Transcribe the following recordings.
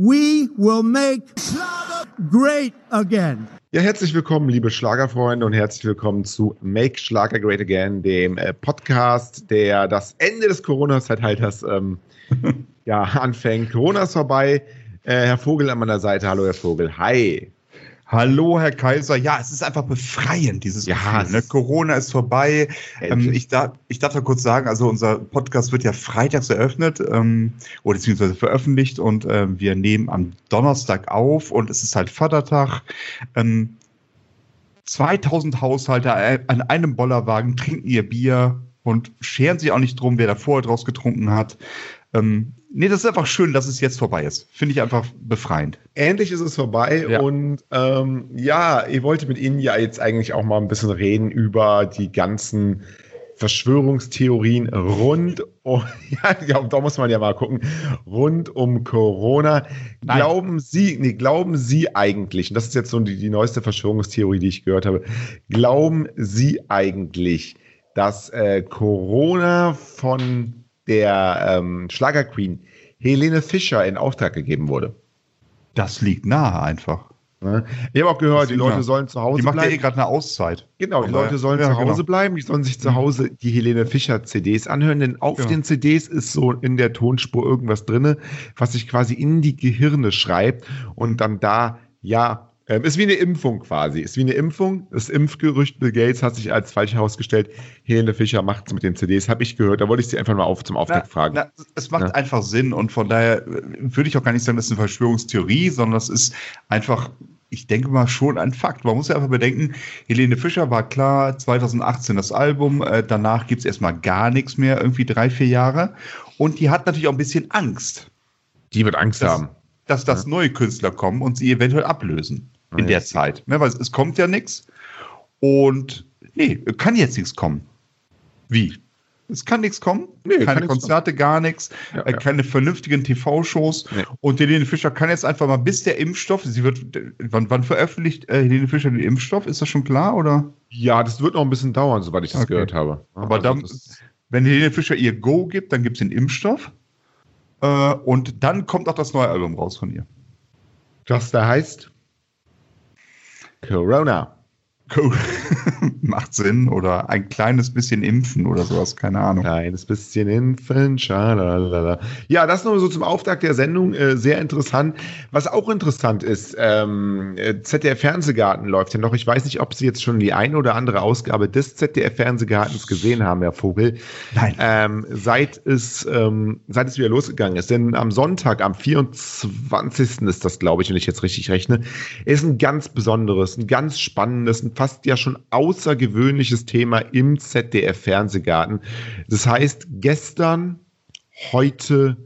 we will make Schlager great again. Ja, herzlich willkommen, liebe Schlagerfreunde, und herzlich willkommen zu Make Schlager Great Again, dem äh, Podcast, der das Ende des Corona-Zeitalters ähm, ja, anfängt. Corona ist vorbei. Äh, Herr Vogel an meiner Seite. Hallo, Herr Vogel. Hi. Hallo, Herr Kaiser. Ja, es ist einfach befreiend, dieses Ja, Gefühl. Ne? Corona ist vorbei. Ähm, ich, darf, ich darf da kurz sagen, also unser Podcast wird ja freitags eröffnet ähm, oder beziehungsweise veröffentlicht und ähm, wir nehmen am Donnerstag auf und es ist halt Vatertag. Ähm, 2000 Haushalte an einem Bollerwagen trinken ihr Bier und scheren sich auch nicht drum, wer da vorher draus getrunken hat. Ähm, nee, das ist einfach schön, dass es jetzt vorbei ist. Finde ich einfach befreiend. Endlich ist es vorbei Ja. und ähm, ja, ich wollte mit Ihnen ja jetzt eigentlich auch mal ein bisschen reden über die ganzen Verschwörungstheorien rund um, ja, ja, da muss man ja mal gucken, rund um Corona. Nein. Glauben Sie, nee, glauben Sie eigentlich, und das ist jetzt so die, die neueste Verschwörungstheorie, die ich gehört habe, glauben Sie eigentlich, dass äh, Corona von der ähm, Schlagerqueen Helene Fischer in Auftrag gegeben wurde? Das liegt nahe einfach. Ne? Ich habe auch gehört, die Leute sollen zu Hause Die macht ja eh bleiben. gerade eine Auszeit. Genau, die Aber- Leute sollen ja, zu Hause genau. bleiben, die sollen sich zu Hause die Helene Fischer CDs anhören, denn auf Genau. den CDs ist so in der Tonspur irgendwas drinne, was sich quasi in die Gehirne schreibt und dann da, ja, ähm, ist wie eine Impfung quasi, ist wie eine Impfung. Das Impfgerücht Bill Gates hat sich als falsch herausgestellt. Helene Fischer macht es mit den CDs, habe ich gehört. Da wollte ich sie einfach mal auf zum Auftakt fragen. Na, es macht Ja. einfach Sinn und von daher äh, würde ich auch gar nicht sagen, das ist eine Verschwörungstheorie, sondern das ist einfach, ich denke mal, schon ein Fakt. Man muss ja einfach bedenken, Helene Fischer war klar, 2018 das Album, äh, danach gibt es erstmal gar nichts mehr, irgendwie drei, vier Jahre. Und die hat natürlich auch ein bisschen Angst, Die wird Angst Das- haben. dass das neue Künstler kommen und sie eventuell ablösen in der Zeit. Ne, weil es, es kommt ja nichts. Und nee, kann jetzt nichts kommen. Wie? Es kann nichts kommen. Nee, keine Konzerte, gar nichts. Ja, äh, ja. keine vernünftigen TV-Shows. Nee. Und Helene Fischer kann jetzt einfach mal, bis der Impfstoff, sie wird, wann, wann veröffentlicht äh, Helene Fischer den Impfstoff? Ist das schon klar? Oder? Ja, das wird noch ein bisschen dauern, soweit ich das Okay. gehört habe. Aber Also dann, wenn Helene Fischer ihr Go gibt, dann gibt es den Impfstoff. Äh, und dann kommt auch das neue Album raus von ihr. das da heißt Corona. Macht Sinn. Oder ein kleines bisschen impfen oder sowas, keine Ahnung. Kleines bisschen impfen, schalalala. Ja, das nur so zum Auftakt der Sendung. Äh, sehr interessant. Was auch interessant ist, ähm, äh, ZDF Fernsehgarten läuft ja noch. Ich weiß nicht, ob Sie jetzt schon die eine oder andere Ausgabe des ZDF Fernsehgartens gesehen haben, Herr Vogel. Nein. Ähm, seit es, ähm, seit es wieder losgegangen ist. Denn am Sonntag, am 24. ist das, glaube ich, wenn ich jetzt richtig rechne, ist ein ganz besonderes, ein ganz spannendes, ein fast ja schon außergewöhnliches Thema im ZDF Fernsehgarten. Das heißt, gestern, heute,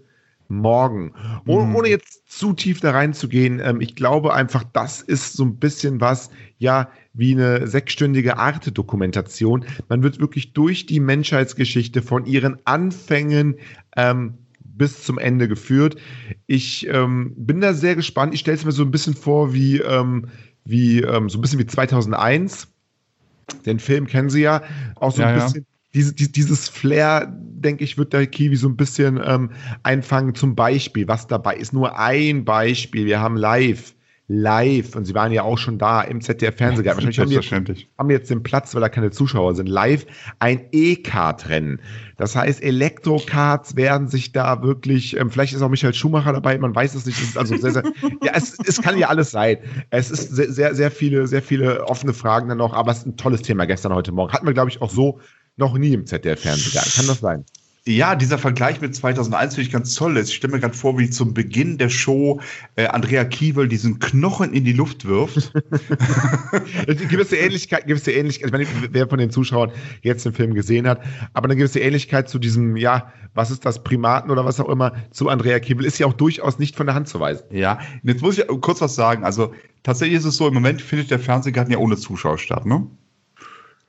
morgen. Oh, Mhm. Ohne jetzt zu tief da reinzugehen, ähm, ich glaube einfach, das ist so ein bisschen was, ja, wie eine sechsstündige Arte-Dokumentation. Man wird wirklich durch die Menschheitsgeschichte von ihren Anfängen ähm, bis zum Ende geführt. Ich ähm, bin da sehr gespannt. Ich stelle es mir so ein bisschen vor wie, ähm, wie ähm, so ein bisschen wie 2001. Den Film kennen Sie ja. Auch so Ja, ein ja. bisschen diese, die, dieses Flair, denke ich, wird der Kiwi so ein bisschen ähm, einfangen. Zum Beispiel, was dabei ist, nur ein Beispiel. Wir haben live, live, und Sie waren ja auch schon da im ZDF Fernsehgarten. Wahrscheinlich haben jetzt, Selbstverständlich. haben jetzt den Platz, weil da keine Zuschauer sind. Live ein E-Kart-Rennen. Das heißt, Elektrokarts werden sich da wirklich, ähm, vielleicht ist auch Michael Schumacher dabei, man weiß es nicht. Es also sehr, sehr, ja, es, es kann ja alles sein. Es ist sehr, sehr, sehr viele, sehr viele offene Fragen dann noch, aber es ist ein tolles Thema gestern, heute Morgen. Hatten wir, glaube ich, auch so noch nie im ZDF Fernsehgarten. Kann das sein? Ja, dieser Vergleich mit 2001 finde ich ganz toll. Ich stelle mir gerade vor, wie zum Beginn der Show äh, Andrea Kiewel diesen Knochen in die Luft wirft. Gewisse Ähnlichkeit, gewisse Ähnlichkeit, ich meine, wer von den Zuschauern jetzt den Film gesehen hat, aber eine gewisse Ähnlichkeit zu diesem, ja, was ist das, Primaten oder was auch immer, zu Andrea Kiebel ist ja auch durchaus nicht von der Hand zu weisen. ja, jetzt muss ich kurz was sagen. Also tatsächlich ist es so, im Moment findet der Fernsehgarten ja ohne Zuschauer statt, ne?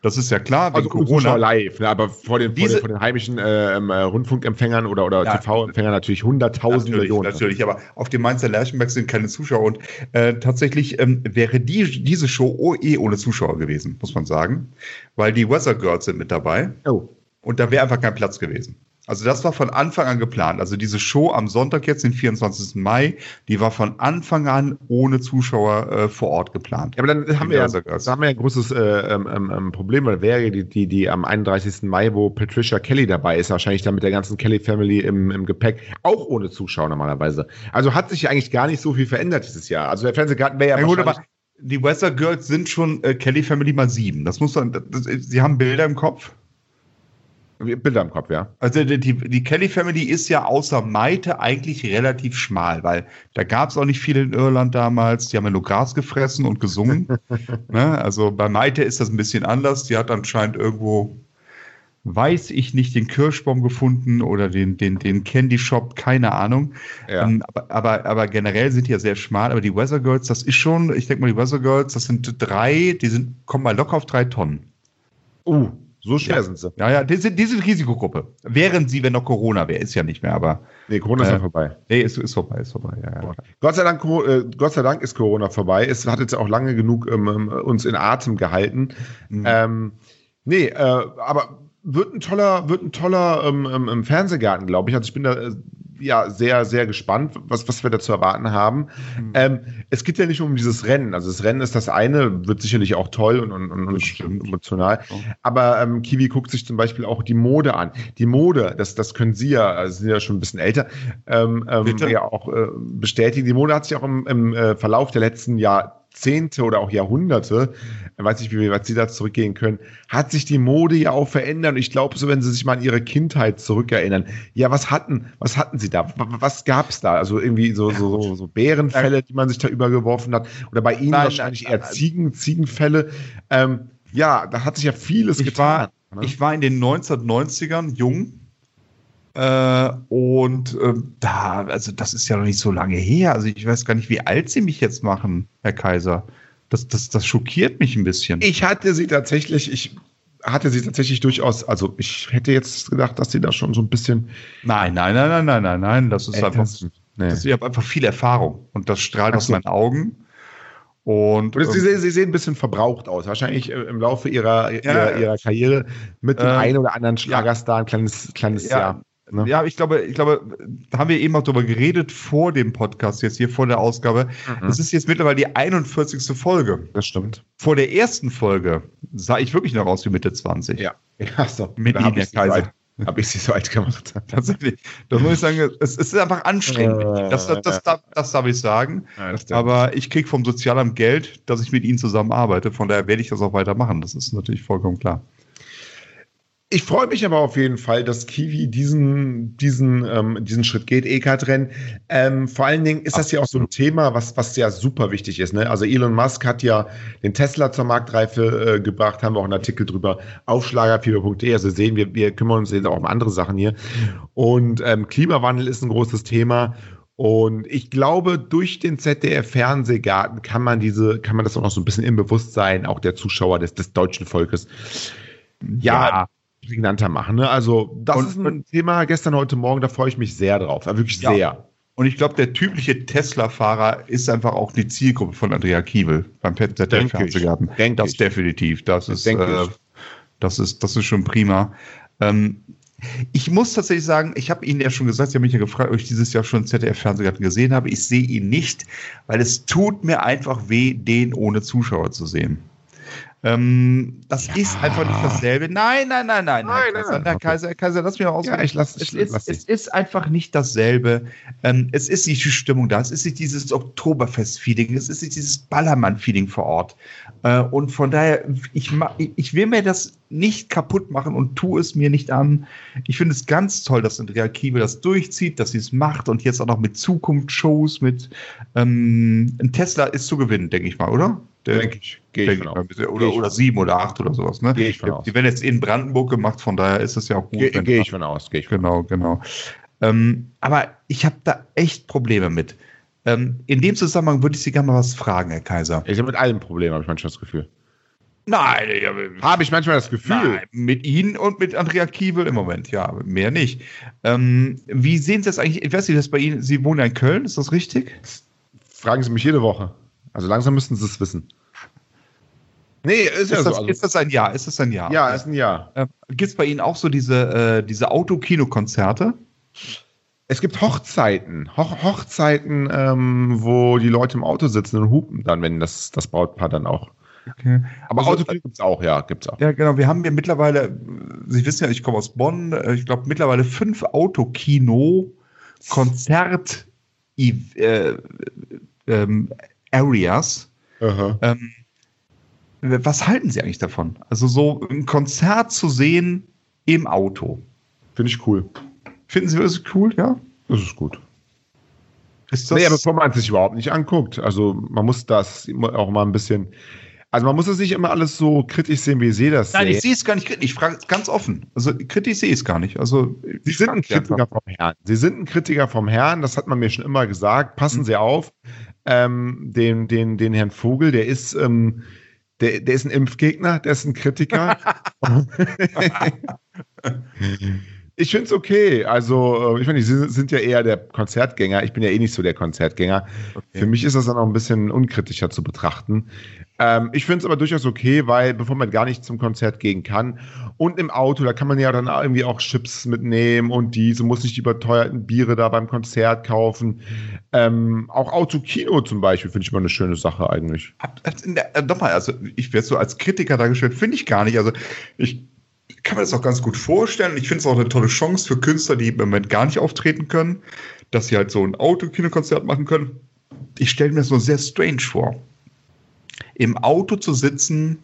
Das ist ja klar, wegen Also Corona live, ne, aber vor den, vor Diese- den, vor den heimischen äh, ähm, äh, Rundfunkempfängern oder, oder Ja. TV-Empfängern natürlich hunderttausend Natürlich, Millionen. natürlich, aber auf dem Mainzer Lerchenberg sind keine Zuschauer und äh, tatsächlich ähm, wäre die, diese Show oh, eh ohne Zuschauer gewesen, muss man sagen, weil die Weather Girls sind mit dabei Oh. und da wäre einfach kein Platz gewesen. Also das war von Anfang an geplant. Also diese Show am Sonntag jetzt, den 24. Mai, die war von Anfang an ohne Zuschauer äh, vor Ort geplant. Ja, aber dann haben wir ja, da haben wir ja ein großes äh, ähm, ähm, ähm Problem, weil wäre die, die, die am 31. Mai, wo Patricia Kelly dabei ist, wahrscheinlich dann mit der ganzen Kelly Family im, im Gepäck, auch ohne Zuschauer normalerweise. Also hat sich eigentlich gar nicht so viel verändert dieses Jahr. Also der Fernsehgarten wäre ja, ja gut, aber die Weather Girls sind schon äh, Kelly Family mal sieben. Das muss man, das, das, sie haben Bilder im Kopf. Bilder im Kopf, ja. Also die, die Kelly Family ist ja außer Maite eigentlich relativ schmal, weil da gab es auch nicht viel in Irland damals. Die haben ja nur Gras gefressen und gesungen. ne? Also bei Maite ist das ein bisschen anders. Die hat anscheinend irgendwo, weiß ich nicht, den Kirschbaum gefunden oder den, den, den Candy Shop, keine Ahnung. Ja. Ähm, aber, aber, aber generell sind die ja sehr schmal. Aber die Weather Girls, das ist schon, ich denke mal, die Weather Girls, das sind drei, die sind, kommen mal locker auf drei Tonnen. Uh, so schwer ja. sind sie. Ja, ja, die sind, die sind Risikogruppe. Wären sie, wenn noch Corona wäre, ist ja nicht mehr, aber. Nee, Corona äh, ist ja vorbei. Nee, ist, ist vorbei, ist vorbei. Ja, ja. Gott, sei Dank, äh, Gott sei Dank ist Corona vorbei. Es hat jetzt auch lange genug ähm, ähm uns in Atem gehalten. Mhm. Ähm, nee, äh, aber wird ein toller, wird ein toller ähm, ähm, Fernsehgarten, glaube ich. Also ich bin da äh, ja sehr, sehr gespannt, was, was wir da zu erwarten haben. Mhm. Ähm, es geht ja nicht um dieses Rennen. Also das Rennen ist das eine, wird sicherlich auch toll und, und, und, und emotional. Aber ähm, Kiwi guckt sich zum Beispiel auch die Mode an. Die Mode, das, das können Sie ja, also sind ja schon ein bisschen älter, ähm, ähm, ja auch äh, bestätigen. Die Mode hat sich auch im, im äh, Verlauf der letzten Jahr Jahrzehnte oder auch Jahrhunderte, ich weiß nicht, wie weit Sie da zurückgehen können, hat sich die Mode ja auch verändert. Und ich glaube, so wenn Sie sich mal an Ihre Kindheit zurückerinnern, ja, was hatten, was hatten Sie da? Was gab es da? Also irgendwie so, so, so, so Bärenfälle, die man sich da übergeworfen hat. Oder bei Ihnen nein, wahrscheinlich nein, eher nein, Ziegen, Ziegenfälle. Ähm, ja, da hat sich ja vieles ich getan. War, ne? Ich war in den 1990ern jung äh, und äh, da, also das ist ja noch nicht so lange her. Also ich weiß gar nicht, wie alt sie mich jetzt machen, Herr Kaiser. Das, das, das schockiert mich ein bisschen. Ich hatte sie tatsächlich, ich hatte sie tatsächlich durchaus, also ich hätte jetzt gedacht, dass sie da schon so ein bisschen. Nein, nein, nein, nein, nein, nein, nein. Das ist äh, einfach. Das, nee. das, ich habe einfach viel Erfahrung und das strahlt aus meinen Augen. Und, und sie, ähm, sie, sehen ein bisschen verbraucht aus. Wahrscheinlich äh, im Laufe ihrer, ja, ihrer, ihrer, Karriere mit dem äh, einen oder anderen Schlagerstar ein kleines, kleines ja, Jahr. Ne? Ja, ich glaube, ich glaube, da haben wir eben auch darüber geredet vor dem Podcast, jetzt hier vor der Ausgabe. Mhm. Das ist jetzt mittlerweile die 41. Folge. Das stimmt. Vor der ersten Folge sah ich wirklich noch aus wie Mitte 20. Ja. Ja, so. Mit Ihnen, Herr Kaiser. Habe ich sie so alt gemacht. Tatsächlich. Das muss ich sagen, es, ist einfach anstrengend. Äh, das, das, das, das, das darf ich sagen. Aber ich kriege vom Sozialamt Geld, dass ich mit Ihnen zusammen arbeite. Von daher werde ich das auch weitermachen. Das ist natürlich vollkommen klar. Ich freue mich aber auf jeden Fall, dass Kiwi diesen, diesen, ähm, diesen Schritt geht, E-Card-Rennen. Ähm, vor allen Dingen ist das ja auch so ein Thema, was, was ja super wichtig ist. Ne? Also Elon Musk hat ja den Tesla zur Marktreife äh, gebracht, haben wir auch einen Artikel drüber auf schlagerfieber.de. Also sehen wir, wir kümmern uns jetzt auch um andere Sachen hier. Und ähm, Klimawandel ist ein großes Thema. Und ich glaube, durch den ZDF-Fernsehgarten kann man diese, kann man das auch noch so ein bisschen im Bewusstsein auch der Zuschauer des, des deutschen Volkes ja, ja prägnanter machen. Ne? Also, das und, ist ein Thema gestern, heute Morgen, da freue ich mich sehr drauf. Wirklich ja. sehr. Und ich glaube, der typische Tesla-Fahrer ist einfach auch die Zielgruppe von Andrea Kiewel beim ZDF-Fernsehgarten. Das definitiv. Das ist, äh, das ist, das ist schon prima. Ähm, ich muss tatsächlich sagen, ich habe Ihnen ja schon gesagt, Sie haben mich ja gefragt, ob ich dieses Jahr schon ZDF-Fernsehgarten gesehen habe. Ich sehe ihn nicht, weil es tut mir einfach weh, den ohne Zuschauer zu sehen. Ähm, das ja. ist einfach nicht dasselbe. Nein, nein, nein, nein. nein, Herr, Kaiser, Herr Kaiser, Herr Kaiser, lass mich mal ausreden. Ja, ich lass, es, ist, lass es ist einfach nicht dasselbe. Ähm, es ist nicht die Stimmung da. Es ist nicht dieses Oktoberfest-Feeling. Es ist nicht dieses Ballermann-Feeling vor Ort. Äh, und von daher, ich, ich will mir das nicht kaputt machen und tu es mir nicht an. Ich finde es ganz toll, dass Andrea Kiewel das durchzieht, dass sie es macht und jetzt auch noch mit Zukunftsshows, mit ähm, ein Tesla ist zu gewinnen, denke ich mal, oder? Denke ich. Gehe ich von aus. Oder, oder sieben oder acht oder sowas. Ne? Gehe ich von aus. Die werden jetzt in Brandenburg gemacht, von daher ist es ja auch gut. Gehe geh ich von aus. Geh ich von genau, aus. genau. Ähm, aber ich habe da echt Probleme mit. Ähm, in dem Zusammenhang würde ich Sie gerne mal was fragen, Herr Kaiser. Ich habe mit allem Probleme, habe ich manchmal das Gefühl. Nein, habe ich manchmal das Gefühl. Nein, mit Ihnen und mit Andrea Kiewel im Moment, ja, mehr nicht. Ähm, wie sehen Sie das eigentlich? Ich weiß nicht, das bei Ihnen, Sie wohnen ja in Köln, ist das richtig? Fragen Sie mich jede Woche. Also langsam müssten Sie es wissen. Nee, ist ja Ist so. das, Also, ist das ein Jahr? Ist das ein Jahr? ja, ist ein Jahr. Äh, Gibt es bei Ihnen auch so diese, äh, diese Autokinokonzerte? Es gibt Hochzeiten. Hoch Hochzeiten, ähm, wo die Leute im Auto sitzen und hupen dann, wenn das, das Brautpaar dann auch. Okay. Aber Also, Autokino gibt's auch, ja, gibt's auch. Ja, genau. Wir haben hier mittlerweile, Sie wissen ja, ich komme aus Bonn, äh, ich glaube mittlerweile fünf Autokino-Konzert- äh, ähm, Areas. Ähm, was halten Sie eigentlich davon? Also so ein Konzert zu sehen im Auto. Finde ich cool. Finden Sie das cool, ja? Das ist gut. Ist das Nee, bevor man es sich überhaupt nicht anguckt. Also man muss das auch mal ein bisschen. Also man muss es nicht immer alles so kritisch sehen, wie Sie das Nein, ich sehen. sehe es gar nicht kritisch. Ich frage es ganz offen. Also kritisch sehe ich es gar nicht. Also Sie ich sind ein einfach. Kritiker vom Herrn. Sie sind ein Kritiker vom Herrn, das hat man mir schon immer gesagt. Passen Mhm. Sie auf. Ähm, den, den, den Herrn Vogel, der ist, ähm, der, der ist ein Impfgegner, der ist ein Kritiker. ich finde es okay. Also, äh, ich meine, Sie sind ja eher der Konzertgänger. Ich bin ja eh nicht so der Konzertgänger. Für mich ist das dann auch ein bisschen unkritischer zu betrachten. Ähm, ich finde es aber durchaus okay, weil bevor man gar nicht zum Konzert gehen kann und im Auto, da kann man ja dann irgendwie auch Chips mitnehmen und diese, muss nicht die überteuerten Biere da beim Konzert kaufen. Ähm, auch Autokino zum Beispiel finde ich mal eine schöne Sache eigentlich. Der- äh, Nochmal, also ich werde so als Kritiker dargestellt, finde ich gar nicht. Also ich kann mir das auch ganz gut vorstellen. Ich finde es auch eine tolle Chance für Künstler, die im Moment gar nicht auftreten können, dass sie halt so ein Autokinokonzert machen können. Ich stelle mir das nur sehr strange vor. Im Auto zu sitzen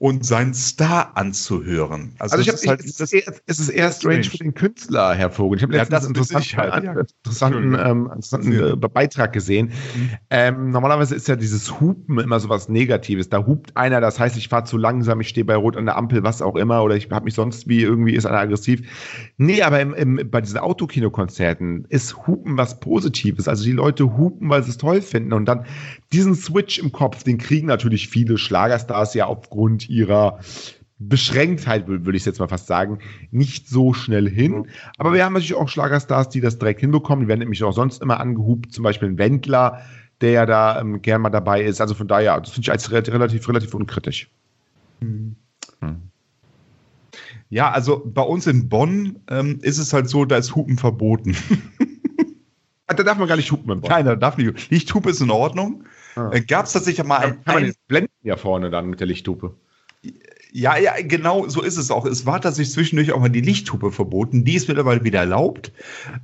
und seinen Star anzuhören. Also, ich das habe ist es, es ist eher strange für den Künstler, Herr Vogel. Ich habe Ja, letztens interessanten, Sicherheit, ja. interessanten, ähm, interessanten äh, Beitrag gesehen. Mhm. Ähm, normalerweise ist ja dieses Hupen immer so was Negatives. Da hupt einer, das heißt, ich fahre zu langsam, ich stehe bei Rot an der Ampel, was auch immer, oder ich habe mich sonst wie irgendwie ist einer aggressiv. Nee, aber im, im, bei diesen Autokinokonzerten ist Hupen was Positives. Also die Leute hupen, weil sie es toll finden. Und dann diesen Switch im Kopf, den kriegen natürlich viele Schlagerstars ja aufgrund ihrer Beschränktheit, wür- würde ich jetzt mal fast sagen, nicht so schnell hin. Aber wir haben natürlich auch Schlagerstars, die das direkt hinbekommen. Die werden nämlich auch sonst immer angehupt, zum Beispiel ein Wendler, der ja da ähm, gern mal dabei ist. Also von daher, das finde ich als re- relativ, relativ unkritisch. Ja, also bei uns in Bonn ähm, ist es halt so, da ist Hupen verboten. Da darf man gar nicht hupen im Bonn. Keiner darf nicht. Lichthupe ist in Ordnung. Ah. Äh, Gab es tatsächlich mal ein, kann man ein, blenden ja vorne dann mit der Lichthupe. Ja, ja, genau, so ist es auch. Es war tatsächlich zwischendurch auch mal die Lichthupe verboten. Die ist mittlerweile wieder erlaubt.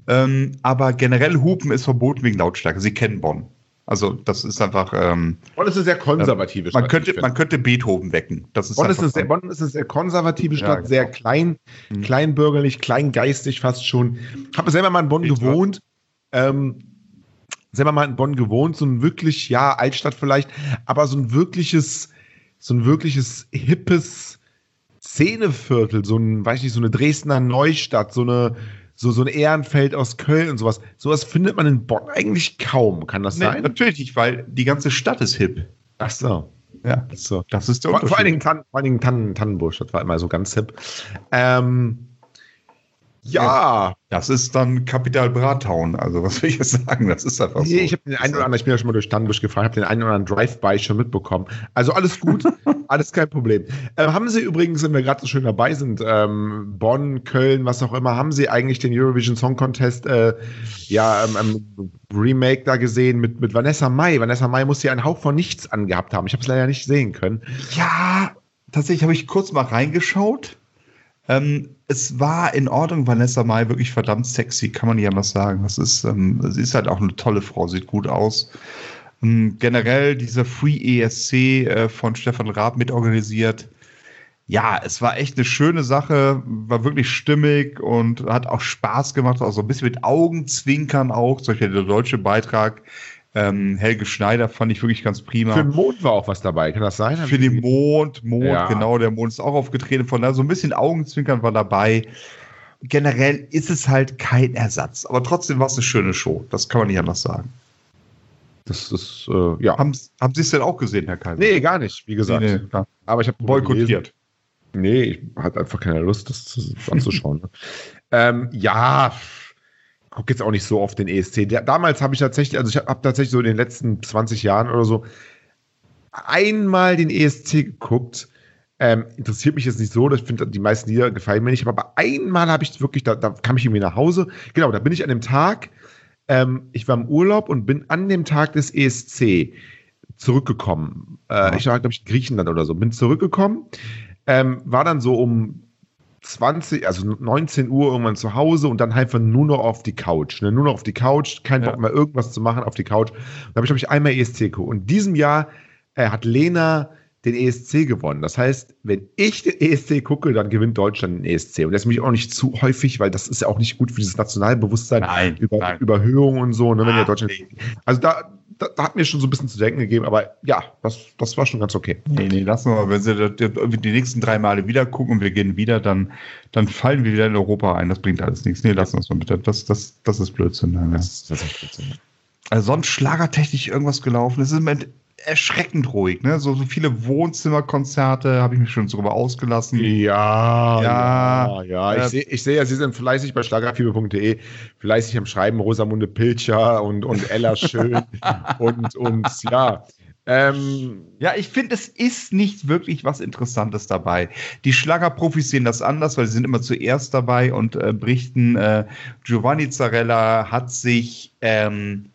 Ähm, aber generell Hupen ist verboten wegen Lautstärke. Sie kennen Bonn. Also das ist einfach, ähm, Bonn ist eine sehr konservative man, Stadt, könnte, ich finde. man könnte Beethoven wecken. Das ist Bonn ist, eine sehr. Bonn ist eine sehr konservative Ja, Stadt, genau. sehr klein, Mhm. kleinbürgerlich, kleingeistig fast schon. Habe selber mal in Bonn Echt, gewohnt. Ähm, selber mal in Bonn gewohnt, so ein wirklich, ja, Altstadt vielleicht, aber so ein wirkliches, so ein wirkliches hippes Szeneviertel, so ein, weiß ich nicht, so eine Dresdner Neustadt, so eine, so, so ein Ehrenfeld aus Köln und sowas. Sowas findet man in Bonn eigentlich kaum. Kann das Nee, sein? natürlich nicht, weil die ganze Stadt ist hip. Ach so. Ja, so. das ist der Vor, vor allen Unterschied. Dingen, Tan, vor allen Dingen Tannen, Tannenbusch, das war immer so ganz hip. Ähm, ja, Das ist dann Kapital Brattown. Also was will ich jetzt sagen? Das ist einfach so. nee, ich habe den einen oder anderen, ich bin ja schon mal durch Tannenbusch gefahren, habe den einen oder anderen Drive-By schon mitbekommen. Also alles gut, alles kein Problem. Ähm, haben Sie übrigens, wenn wir gerade so schön dabei sind, ähm, Bonn, Köln, was auch immer, haben Sie eigentlich den Eurovision Song Contest äh, ja, ähm, ähm, Remake da gesehen mit, mit Vanessa Mai? Vanessa Mai muss ja einen Hauch von nichts angehabt haben. Ich habe es leider nicht sehen können. Ja, tatsächlich habe ich kurz mal reingeschaut. Ähm, es war in Ordnung, Vanessa Mai, wirklich verdammt sexy, kann man nicht anders sagen. Das ist, ähm, sie ist halt auch eine tolle Frau, sieht gut aus. Ähm, generell dieser Free ESC äh, von Stefan Raab mitorganisiert. Ja, es war echt eine schöne Sache, war wirklich stimmig und hat auch Spaß gemacht, auch so ein bisschen mit Augenzwinkern auch. Beispiel der deutsche Beitrag. Ähm, Helge Schneider fand ich wirklich ganz prima. Für den Mond war auch was dabei, kann das sein? Für den Mond, Mond, Ja. genau, der Mond ist auch aufgetreten. Von daher so ein bisschen Augenzwinkern war dabei. Generell ist es halt kein Ersatz, aber trotzdem war es eine schöne Show. Das kann man nicht anders sagen. Das ist, äh, ja. Haben, haben Sie es denn auch gesehen, Herr Kaiser? Nee, gar nicht, wie gesagt. Nee, nee. Aber ich habe boykottiert. Nee, ich hatte einfach keine Lust, das zu, anzuschauen. ne? ähm, ja, gucke jetzt auch nicht so oft den ESC. Der, damals habe ich tatsächlich, also ich habe hab tatsächlich so in den letzten 20 Jahren oder so, einmal den ESC geguckt. Ähm, interessiert mich jetzt nicht so, ich finde, die meisten Lieder gefallen mir nicht, aber einmal habe ich wirklich, da, da kam ich irgendwie nach Hause. Genau, da bin ich an dem Tag, ähm, ich war im Urlaub und bin an dem Tag des ESC zurückgekommen. Äh, Ich war, glaube ich, in Griechenland oder so. Bin zurückgekommen, ähm, war dann so um 20, also 19 Uhr irgendwann zu Hause und dann einfach nur noch auf die Couch. Ne? Nur noch auf die Couch, kein Bock Ja. mehr irgendwas zu machen auf die Couch. Da habe ich, glaube ich, einmal ESC geguckt. Und in diesem Jahr äh, hat Lena den ESC gewonnen. Das heißt, wenn ich den ESC gucke, dann gewinnt Deutschland den ESC. Und das ist mich auch nicht zu häufig, weil das ist ja auch nicht gut für dieses Nationalbewusstsein, Nein, über, nein. Überhöhung und so. Ne, wenn Ah, ja Deutschland, nee. Also da, da, da hat mir schon so ein bisschen zu denken gegeben, aber ja, das, das war schon ganz okay. Nee, nee, lassen wir mal. Wenn sie das- die, nächsten drei Male wieder gucken und wir gehen wieder, dann, dann fallen wir wieder in Europa ein. Das bringt alles nichts. Nee, lassen wir es mal bitte. Das, das, das ist Blödsinn. Ja. Das ist tatsächlich gut. Also sonst schlagertechnisch irgendwas gelaufen. Es ist im Moment erschreckend ruhig. Ne? So, so viele Wohnzimmerkonzerte habe ich mich schon drüber ausgelassen. Ja, Ja, ja, ja. äh, Ich sehe ich seh ja, Sie sind fleißig bei schlagerfieber.de, fleißig am Schreiben, Rosamunde Pilcher und, und Ella Schön und, und ja. Ähm, Ja, ich finde, es ist nicht wirklich was Interessantes dabei. Die Schlagerprofis sehen das anders, weil sie sind immer zuerst dabei und äh, berichten, äh, Giovanni Zarella hat sich ähm,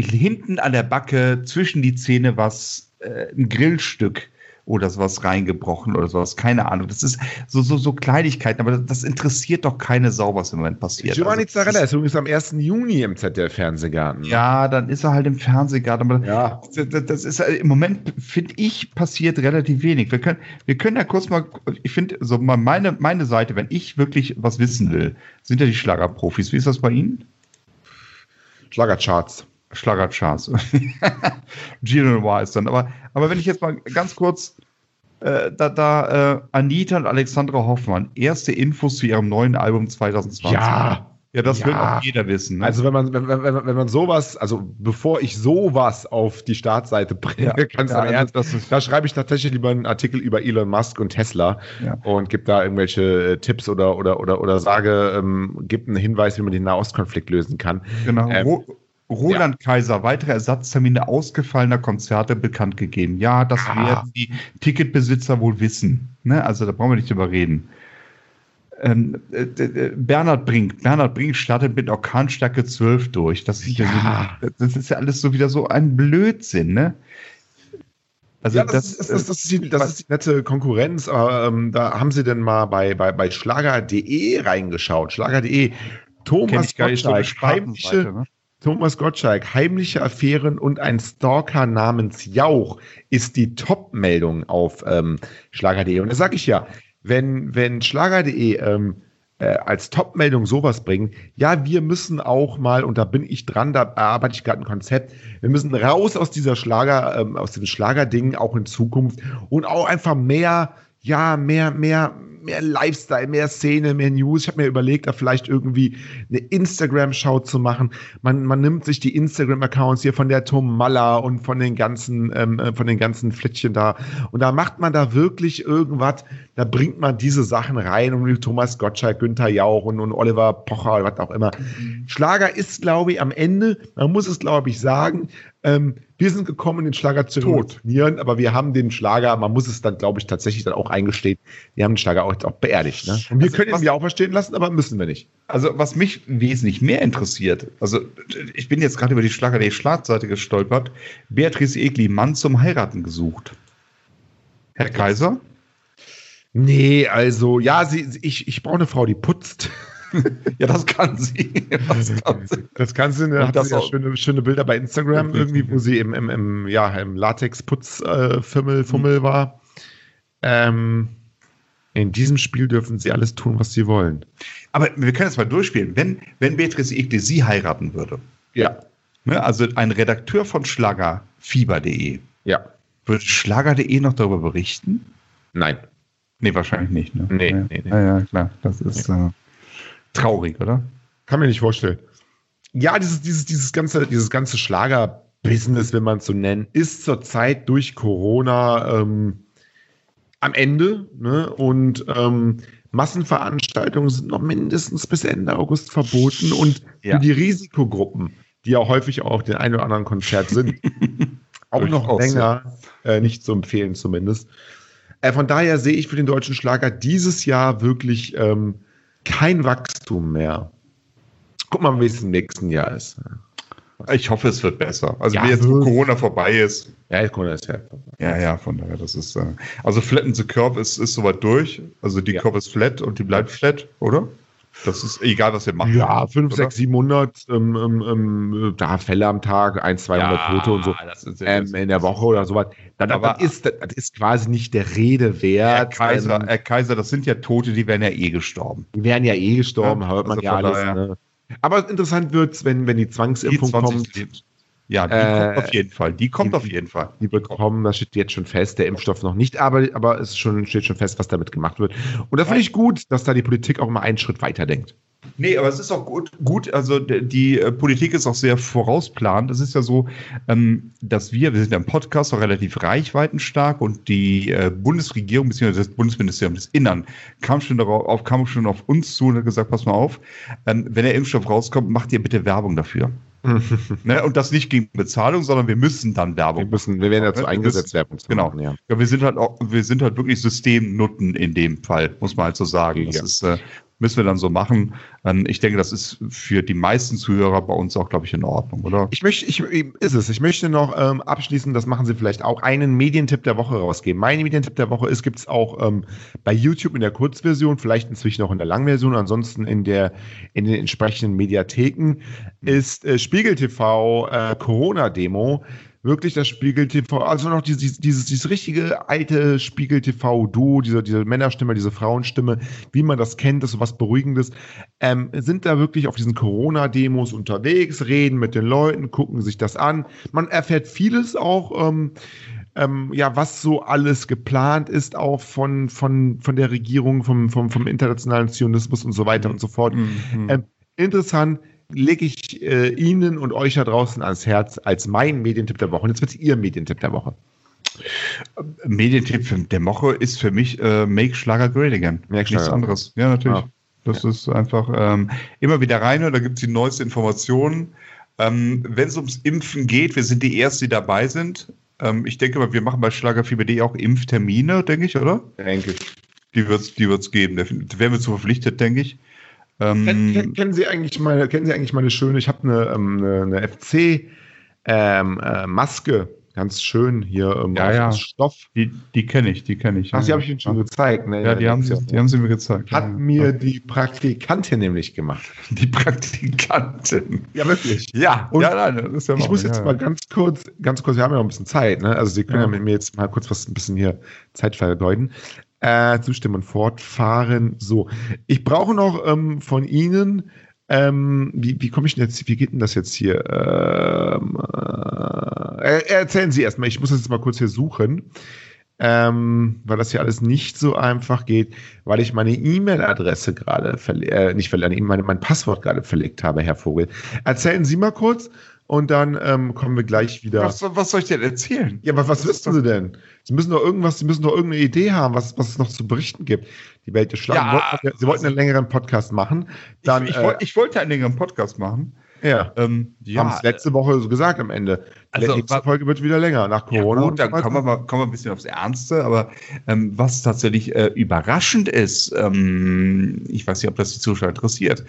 hinten an der Backe zwischen die Zähne was, äh, ein Grillstück oder sowas reingebrochen oder sowas, keine Ahnung. Das ist so, so, so Kleinigkeiten, aber das, das interessiert doch keine Sau, was im Moment passiert. Giovanni Also, Zarella ist- ist übrigens am 1. Juni im ZDF-Fernsehgarten. Ja, dann ist er halt im Fernsehgarten, aber Ja. das, das ist äh, im Moment, finde ich, passiert relativ wenig. Wir können, wir können ja kurz mal, ich finde, so mal meine, meine Seite, wenn ich wirklich was wissen will, sind ja die Schlagerprofis. Wie ist das bei Ihnen? Schlagercharts. Schlagercharts. Gino Noir ist dann. Aber, aber wenn ich jetzt mal ganz kurz, äh, da, da äh, Anita und Alexandra Hoffmann, erste Infos zu ihrem neuen Album 2020. Ja. Ja, das Ja. will auch jeder wissen. Ne? Also wenn man, wenn, wenn, wenn man sowas, also bevor ich sowas auf die Startseite bringe, Ja. ganz Ja, im also Ernst, das ist- da schreibe ich tatsächlich lieber einen Artikel über Elon Musk und Tesla Ja. und gebe da irgendwelche äh, Tipps oder, oder, oder, oder sage, ähm, gibt einen Hinweis, wie man den Nahostkonflikt lösen kann. Genau. Ähm, Ro Roland Kaiser, weitere Ersatztermine ausgefallener Konzerte bekannt gegeben. Ja, das Ah. werden die Ticketbesitzer wohl wissen. Ne? Also da brauchen wir nicht drüber reden. Ähm, äh, äh, Bernhard Brink. Bernhard Brink startet mit Orkanstärke 12 durch. Das, ist ja. Ja. so, das ist ja alles so wieder so ein Blödsinn, ne? Also ja, das, das, das, das, ist die, das ist die nette Konkurrenz. aber, Ähm, da haben sie denn mal bei, bei, bei schlager.de reingeschaut. Schlager.de. Thomas Gottschalk, Spartenseite, ne? Thomas Gottschalk, heimliche Affären und ein Stalker namens Jauch ist die Top-Meldung auf ähm, Schlager.de. Und da sage ich ja, wenn, wenn Schlager.de ähm, äh, als Top-Meldung sowas bringt, ja, wir müssen auch mal, und da bin ich dran, da arbeite ich gerade ein Konzept, wir müssen raus aus dieser Schlager, ähm, aus diesem Schlagerding auch in Zukunft und auch einfach mehr, ja, mehr, mehr, mehr Lifestyle, mehr Szene, mehr News. Ich habe mir überlegt, da vielleicht irgendwie eine Instagram-Show zu machen. Man, man nimmt sich die Instagram-Accounts hier von der Tom Maller und von den ganzen, ähm, äh, von den ganzen Flittchen da. Und da macht man da wirklich irgendwas, da bringt man diese Sachen rein und wie Thomas Gottschalk, Günther Jauch und, und Oliver Pocher oder was auch immer. Schlager ist, glaube ich, am Ende, man muss es, glaube ich, sagen, ähm, wir sind gekommen, den Schlager zu revolutionieren, aber wir haben den Schlager, man muss es dann, glaube ich, tatsächlich dann auch eingestehen, wir haben den Schlager auch, jetzt auch beerdigt. Ne? Und wir Also, können was- ihn ja auch verstehen lassen, aber müssen wir nicht. Also, was mich wesentlich mehr interessiert, also ich bin jetzt gerade über die Schlager der Schlagseite gestolpert. Beatrice Egli, Mann zum Heiraten gesucht. Herr Kaiser? Nee, also, ja, sie, sie- ich, ich brauche eine Frau, die putzt. Ja, das kann sie. Das kann sie. Das kannst du, da Und hat das sie ja schöne, schöne Bilder bei Instagram irgendwie, wo sie im, im, im, ja, im Latex-Putz-Fimmel Fummel war. Ähm, in diesem Spiel dürfen sie alles tun, was sie wollen. Aber wir können es mal durchspielen. Wenn, wenn Beatrice Egli sie heiraten würde, Ja, ne, also ein Redakteur von Schlagerfieber.de, ja, würde Schlager.de noch darüber berichten? nein. Nee, wahrscheinlich nicht. Ne? Nee, ja, nee, nee. Ja, ja, klar. Das ist äh, traurig, oder? Kann mir nicht vorstellen. Ja, dieses, dieses, dieses ganze, dieses ganze Schlager-Business, wenn man es so nennen, ist zurzeit durch Corona ähm, am Ende. Ne? Und ähm, Massenveranstaltungen sind noch mindestens bis Ende August verboten. Und Ja. für die Risikogruppen, die ja häufig auch den ein oder anderen Konzert sind, auch noch länger äh, nicht zu empfehlen zumindest. Äh, von daher sehe ich für den deutschen Schlager dieses Jahr wirklich ähm, kein Wachstum mehr. Guck mal, wie es im nächsten Jahr ist. Ich hoffe, es wird besser. Also ja, wie jetzt Corona vorbei ist. Ja, Corona ist ja. Ja, ja, von daher, das ist. Äh, also Flatten the Curve ist, ist soweit durch. Also die ja. Curve ist flat und die bleibt flat, oder? Das ist egal, was wir machen. Ja, 5, 6, 700 ähm, ähm, da Fälle am Tag, 1, 200 ja, Tote und so ähm, in der Woche oder sowas. Dann, Aber, das, ist, das ist quasi nicht der Rede wert. Herr Kaiser, ähm, Herr Kaiser, das sind ja Tote, die wären ja eh gestorben. Die wären ja eh gestorben, ja, hört man also ja alles. Ne? Aber interessant wird es, wenn, wenn die Zwangsimpfung die kommt. Lebens. Ja, die äh, kommt auf jeden Fall. Die kommt die, auf jeden Fall. Die bekommen, das steht jetzt schon fest, der Impfstoff noch nicht, aber, aber es schon, steht schon fest, was damit gemacht wird. Und da finde ich gut, dass da die Politik auch mal einen Schritt weiter denkt. Nee, aber es ist auch gut, gut also die äh, Politik ist auch sehr vorausplanend. Es ist ja so, ähm, dass wir, wir sind ja im Podcast auch relativ reichweitenstark und die äh, Bundesregierung bzw. das Bundesministerium des Innern kam schon darauf, kam schon auf uns zu und hat gesagt, pass mal auf, ähm, wenn der Impfstoff rauskommt, macht ihr bitte Werbung dafür. ne, und das nicht gegen Bezahlung, sondern wir müssen dann Werbung. Wir müssen, wir werden dazu eingesetzt, Werbung zu genau. machen. Ja. ja. wir sind halt auch, wir sind halt wirklich Systemnutten in dem Fall, muss man halt so sagen. Das ja. ist, äh, müssen wir dann so machen. Ähm, ich denke, das ist für die meisten Zuhörer bei uns auch, glaube ich, in Ordnung, oder? Ich möchte, ich, ist es. Ich möchte noch ähm, abschließend, das machen Sie vielleicht auch, einen Medientipp der Woche rausgeben. Mein Medientipp der Woche ist, gibt es auch ähm, bei YouTube in der Kurzversion, vielleicht inzwischen auch in der Langversion, ansonsten in der in den entsprechenden Mediatheken, ist äh, Spiegel TV äh, Corona-Demo wirklich das Spiegel TV, also noch dieses, dieses, dieses richtige alte Spiegel TV-Duo, diese, diese Männerstimme, diese Frauenstimme, wie man das kennt, das ist so was Beruhigendes, ähm, sind da wirklich auf diesen Corona-Demos unterwegs, reden mit den Leuten, gucken sich das an. Man erfährt vieles auch, ähm, ähm, ja, was so alles geplant ist, auch von, von, von der Regierung, vom, vom, vom internationalen Zionismus und so weiter und so fort. Mhm. Ähm, interessant, lege ich äh, Ihnen und euch da draußen ans Herz als mein Medientipp der Woche. Und jetzt wird es Ihr Medientipp der Woche. Medientipp der Woche ist für mich äh, Make Schlager Great Again. Make Nichts anderes. Ja, natürlich. Ah. Das ja. ist einfach ähm, immer wieder rein, da gibt es die neuesten Informationen. Ähm, Wenn es ums Impfen geht, wir sind die Ersten, die dabei sind. Ähm, ich denke mal, wir machen bei Schlagerfieber.de auch Impftermine, denke ich, oder? Denke ich. Die wird es die wird's geben. Da werden wir zu verpflichtet, denke ich. Ähm, kennen, kennen, Sie eigentlich meine, kennen Sie eigentlich meine schöne, ich habe eine, ähm, eine, eine FC ähm, äh, ganz schön hier ähm, ja, ja. Stoff. Die, die kenne ich, die kenne ich. Ach, die habe ich Ihnen schon gezeigt. Ne? Ja, die, haben sie, die haben sie mir gezeigt. Hat mir die Praktikantin nämlich gemacht. Die Praktikantin. Ja, wirklich. Ja, und ja, nein, das ist ja Ich muss jetzt mal ganz kurz, ganz kurz, wir haben ja noch ein bisschen Zeit, ne? Also Sie können ja. mit mir jetzt mal kurz was ein bisschen hier Zeit vergeuden. Äh, zustimmen, fortfahren. So, ich brauche noch ähm, von Ihnen, ähm, wie, wie komme ich denn jetzt, wie geht denn das jetzt hier? Ähm, äh, erzählen Sie erstmal, ich muss das jetzt mal kurz hier suchen, ähm, weil das hier alles nicht so einfach geht, weil ich meine E-Mail-Adresse gerade, äh, nicht verlegt, meine, mein Passwort gerade verlegt habe, Herr Vogel. Erzählen Sie mal kurz, und dann ähm, kommen wir gleich wieder. Was, was, soll ich denn erzählen? Ja, aber was wissen Sie denn? Sie müssen doch irgendwas, Sie müssen doch irgendeine Idee haben, was, was es noch zu berichten gibt. Die Welt ist schlank. Ja, Sie wollten einen längeren Podcast machen. Dann, ich, ich, äh, ich wollte einen längeren Podcast machen. Ja. Ähm, ja. Haben es letzte Woche so gesagt am Ende. Also, die nächste Folge wird wieder länger nach Corona. Ja, gut, dann kommen wir, mal, kommen wir ein bisschen aufs Ernste. Aber ähm, was tatsächlich äh, überraschend ist, ähm, ich weiß nicht, ob das die Zuschauer interessiert,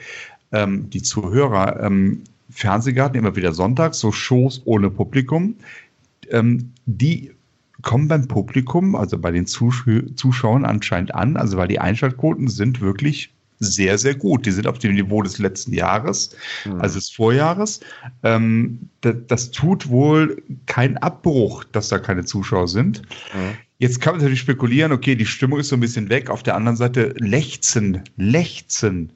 ähm, die Zuhörer, ähm, Fernsehgarten immer wieder sonntags, so Shows ohne Publikum. Ähm, die kommen beim Publikum, also bei den Zusch Zuschauern anscheinend an, also weil die Einschaltquoten sind wirklich sehr, sehr gut. Die sind auf dem Niveau des letzten Jahres, mhm. also des Vorjahres. Ähm, das, das, tut wohl keinen Abbruch, dass da keine Zuschauer sind. Mhm. Jetzt kann man natürlich spekulieren, okay, die Stimmung ist so ein bisschen weg. Auf der anderen Seite lechzen, lechzen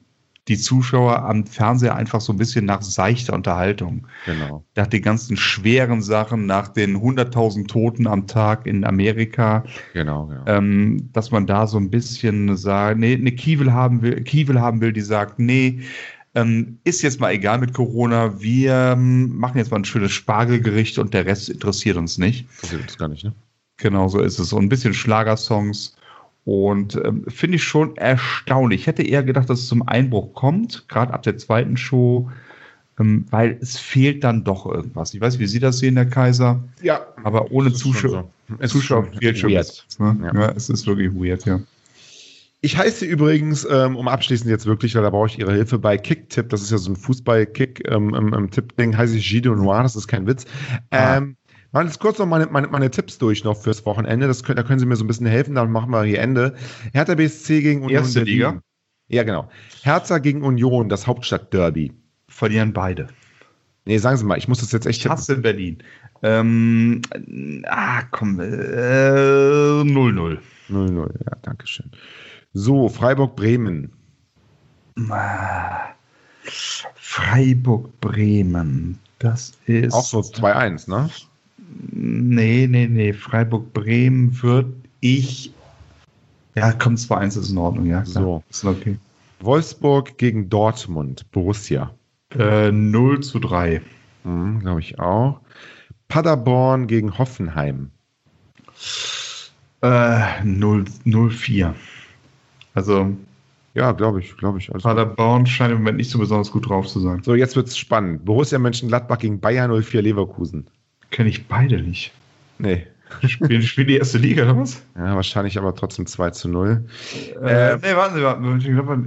die Zuschauer am Fernseher einfach so ein bisschen nach seichter Unterhaltung. Genau. Nach den ganzen schweren Sachen, nach den 100.000 Toten am Tag in Amerika. Genau, genau. Ähm, dass man da so ein bisschen sagt, nee, eine Kiewel haben will, Kiewel haben will, die sagt, nee, ähm, ist jetzt mal egal mit Corona, wir ähm, machen jetzt mal ein schönes Spargelgericht und der Rest interessiert uns nicht. Interessiert uns gar nicht, ne? Genau so ist es. So ein bisschen Schlagersongs und ähm, finde ich schon erstaunlich. Ich hätte eher gedacht, dass es zum Einbruch kommt, gerade ab der zweiten Show. ähm, weil es fehlt dann doch irgendwas. Ich weiß, nicht, wie Sie das sehen, Herr Kaiser, Ja, aber ohne Zuschauer, so. Zuschauer fehlt schon weird. was. Ne? Ja. Ja. es ist wirklich weird, ja. Ich heiße übrigens, ähm, um abschließend jetzt wirklich, weil da brauche ich Ihre Hilfe bei Kicktipp, das ist ja so ein Fußball-Kick-Tipp-Ding, ähm, ähm, Tipp-Ding, heiße ich Gide Noir, das ist kein Witz. Ah. Mal jetzt kurz noch meine, meine, meine Tipps durch noch fürs Wochenende. Das können, da können Sie mir so ein bisschen helfen, dann machen wir hier Ende. Hertha BSC gegen Union Erste Berlin. Liga? Ja, genau. Hertha gegen Union, das Hauptstadt-Derby. Verlieren beide. Nee, sagen Sie mal, ich muss das jetzt echt Ich hasse Berlin. Ähm, ah, komm, äh, 0-0. 0-0, ja, danke schön. So, Freiburg-Bremen. Ah, Freiburg-Bremen. Das ist. Auch so 2-1, ne? Nee, nee, nee. Freiburg-Bremen wird ich. Ja, komm, 2-1 ist in Ordnung, ja. Klar. So. Ist okay. Wolfsburg gegen Dortmund, Borussia. Äh, 0 zu 3. Mhm, Glaube ich auch. Paderborn gegen Hoffenheim. Äh, 0, 0-4. Also, Ja, glaube ich, glaube ich. Also. Paderborn scheint im Moment nicht so besonders gut drauf zu sein. So, jetzt wird's spannend. Borussia Mönchengladbach gegen Bayern 04 Leverkusen. Kenne ich beide nicht. Nee. Spielen, spielen die erste Liga oder was? Ja, wahrscheinlich aber trotzdem 2 zu 0. Äh, Äh, nee, warten Sie, Sie. Ich glaub,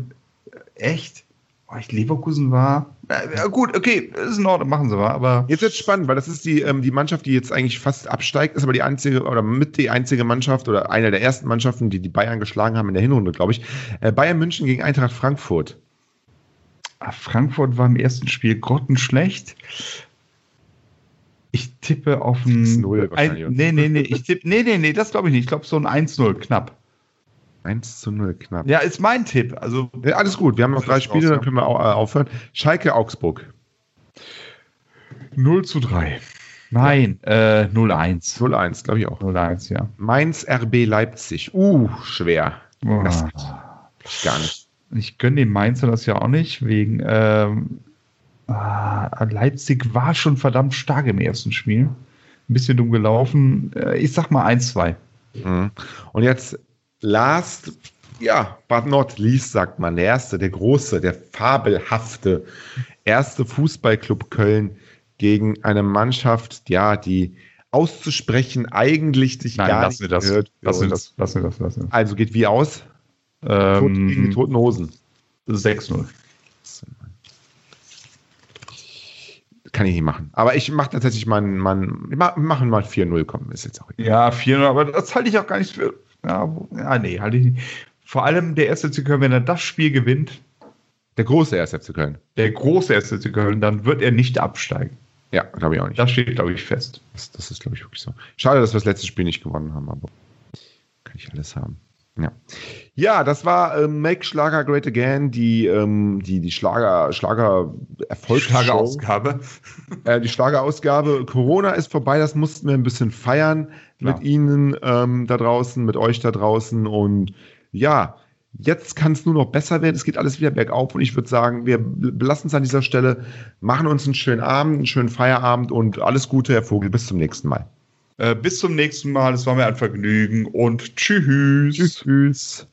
echt? Oh, ich Leverkusen war. Ja, gut, okay, ist in Ordnung, machen Sie mal, aber. Jetzt wird's spannend, weil das ist die, ähm, die Mannschaft, die jetzt eigentlich fast absteigt, ist aber die einzige oder mit die einzige Mannschaft oder eine der ersten Mannschaften, die die Bayern geschlagen haben in der Hinrunde, glaube ich. Äh, Bayern München gegen Eintracht Frankfurt. Ah, Frankfurt war im ersten Spiel grottenschlecht. Ich tippe auf ein. 6-0 wahrscheinlich, ein nee, nee, nee, ich tippe. Nee, nee, nee, das glaube ich nicht. Ich glaube so ein 1-0, knapp. 1 zu 0 knapp. Ja, ist mein Tipp. Also Ja, alles gut, wir haben noch drei Spiele, dann ja. können wir äh, aufhören. Schalke Augsburg. 0 zu 3. Nein, äh, 0-1. 0-1, glaube ich auch. 0-1, ja. Mainz RB Leipzig. Uh, schwer. Boah. Das gar nicht. Ich gönne den Mainzer das ja auch nicht, wegen ähm, Leipzig war schon verdammt stark im ersten Spiel. Ein bisschen dumm gelaufen. Äh, ich sag mal 1-2. Mhm. Und jetzt last, ja, but not least, sagt man, der erste, der große, der fabelhafte erste Fußballclub Köln gegen eine Mannschaft, ja, die auszusprechen eigentlich sich Nein, gar nicht das. gehört. wir uns. das. Lassen wir das. Lassen wir Also geht wie aus? das. Tot gegen die Ähm, toten Hosen. 6-0. Kann ich nicht machen. Aber ich mache tatsächlich wir ma- machen mal 4-0 kommen, ist jetzt auch egal. Ja, 4-0, aber das halte ich auch gar nicht für. Ja, ja nee, halte ich nicht. Vor allem der erste FC Köln, wenn er das Spiel gewinnt, Der große erste FC Köln. der große erste FC Köln, dann wird er nicht absteigen. Ja, glaube ich auch nicht. Das steht, glaube ich, fest. Das, das ist, glaube ich, wirklich so. Schade, dass wir das letzte Spiel nicht gewonnen haben, aber kann ich alles haben. Ja, ja das war ähm, Make Schlager Great Again, die, ähm, die, die Schlager, Schlager Erfolgsshow. Schlagerausgabe. Äh, die Schlagerausgabe. Corona ist vorbei, das mussten wir ein bisschen feiern Klar. mit Ihnen ähm, da draußen, mit euch da draußen. Und ja, jetzt kann es nur noch besser werden. Es geht alles wieder bergauf. Und ich würde sagen, wir belassen es an dieser Stelle, machen uns einen schönen Abend, einen schönen Feierabend und alles Gute, Herr Vogel. Bis zum nächsten Mal. Äh, bis zum nächsten Mal. Es war mir ein Vergnügen und tschüss. Tschüss.